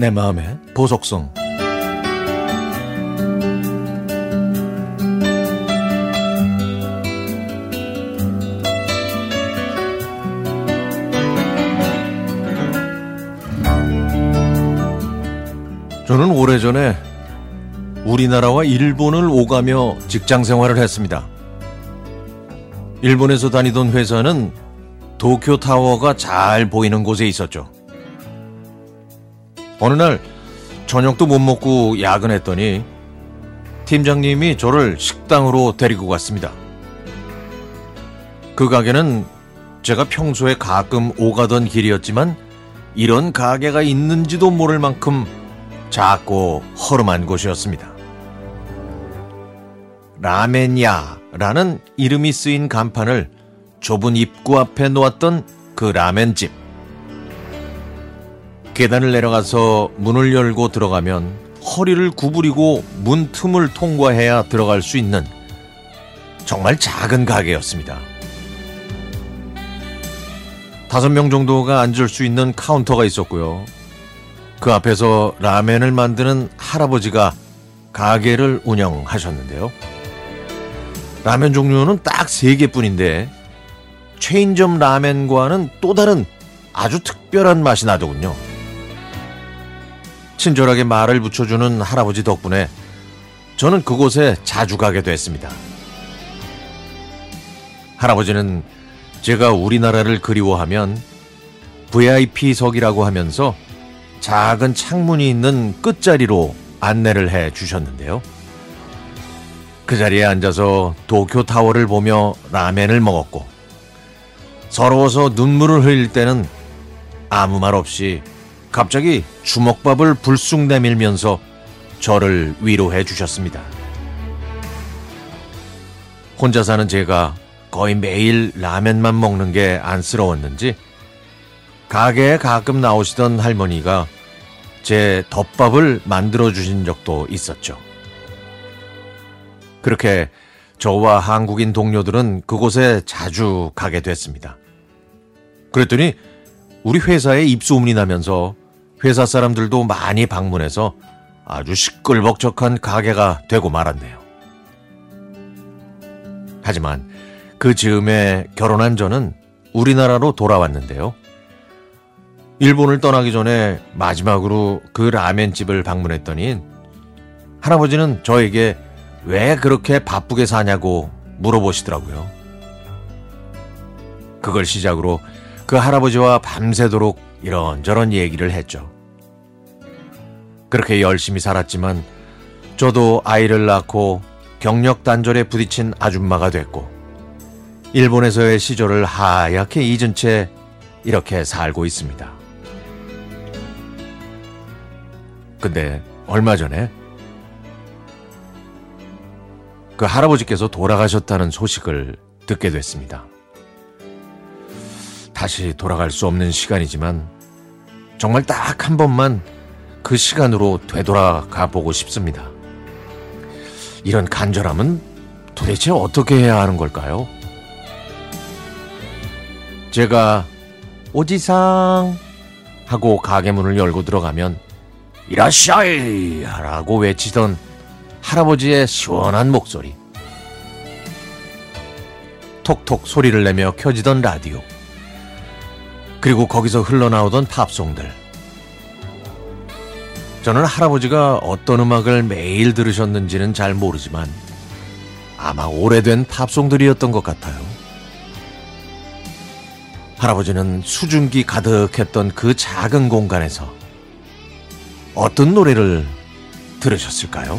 내 마음의 보석성 저는 오래전에 우리나라와 일본을 오가며 직장 생활을 했습니다. 일본에서 다니던 회사는 도쿄 타워가 잘 보이는 곳에 있었죠. 어느 날 저녁도 못 먹고 야근했더니 팀장님이 저를 식당으로 데리고 갔습니다. 그 가게는 제가 평소에 가끔 오가던 길이었지만 이런 가게가 있는지도 모를 만큼 작고 허름한 곳이었습니다. 라멘야라는 이름이 쓰인 간판을 좁은 입구 앞에 놓았던 그 라멘집. 계단을 내려가서 문을 열고 들어가면 허리를 구부리고 문 틈을 통과해야 들어갈 수 있는 정말 작은 가게였습니다. 다섯 명 정도가 앉을 수 있는 카운터가 있었고요. 그 앞에서 라멘을 만드는 할아버지가 가게를 운영하셨는데요. 라면 종류는 딱 세 개뿐인데 체인점 라멘과는 또 다른 아주 특별한 맛이 나더군요. 친절하게 말을 붙여주는 할아버지 덕분에 저는 그곳에 자주 가게 됐습니다. 할아버지는 제가 우리나라를 그리워하면 VIP석이라고 하면서 작은 창문이 있는 끝자리로 안내를 해 주셨는데요. 그 자리에 앉아서 도쿄 타워를 보며 라멘을 먹었고 서러워서 눈물을 흘릴 때는 아무 말 없이 갑자기 주먹밥을 불쑥 내밀면서 저를 위로해 주셨습니다. 혼자 사는 제가 거의 매일 라면만 먹는 게 안쓰러웠는지 가게에 가끔 나오시던 할머니가 제 덮밥을 만들어 주신 적도 있었죠. 그렇게 저와 한국인 동료들은 그곳에 자주 가게 됐습니다. 그랬더니 우리 회사에 입소문이 나면서 회사 사람들도 많이 방문해서 아주 시끌벅적한 가게가 되고 말았네요. 하지만 그 즈음에 결혼한 저는 우리나라로 돌아왔는데요. 일본을 떠나기 전에 마지막으로 그 라멘집을 방문했더니 할아버지는 저에게 왜 그렇게 바쁘게 사냐고 물어보시더라고요. 그걸 시작으로 그 할아버지와 밤새도록 이런저런 얘기를 했죠. 그렇게 열심히 살았지만 저도 아이를 낳고 경력 단절에 부딪힌 아줌마가 됐고 일본에서의 시절을 하얗게 잊은 채 이렇게 살고 있습니다. 근데 얼마 전에 그 할아버지께서 돌아가셨다는 소식을 듣게 됐습니다. 다시 돌아갈 수 없는 시간이지만 정말 딱 한 번만 그 시간으로 되돌아가 보고 싶습니다. 이런 간절함은 도대체 어떻게 해야 하는 걸까요? 제가 오지상 하고 가게 문을 열고 들어가면 이라샤이! 라고 외치던 할아버지의 시원한 목소리. 톡톡 소리를 내며 켜지던 라디오. 그리고 거기서 흘러나오던 팝송들. 저는 할아버지가 어떤 음악을 매일 들으셨는지는 잘 모르지만 아마 오래된 팝송들이었던 것 같아요. 할아버지는 수증기 가득했던 그 작은 공간에서 어떤 노래를 들으셨을까요?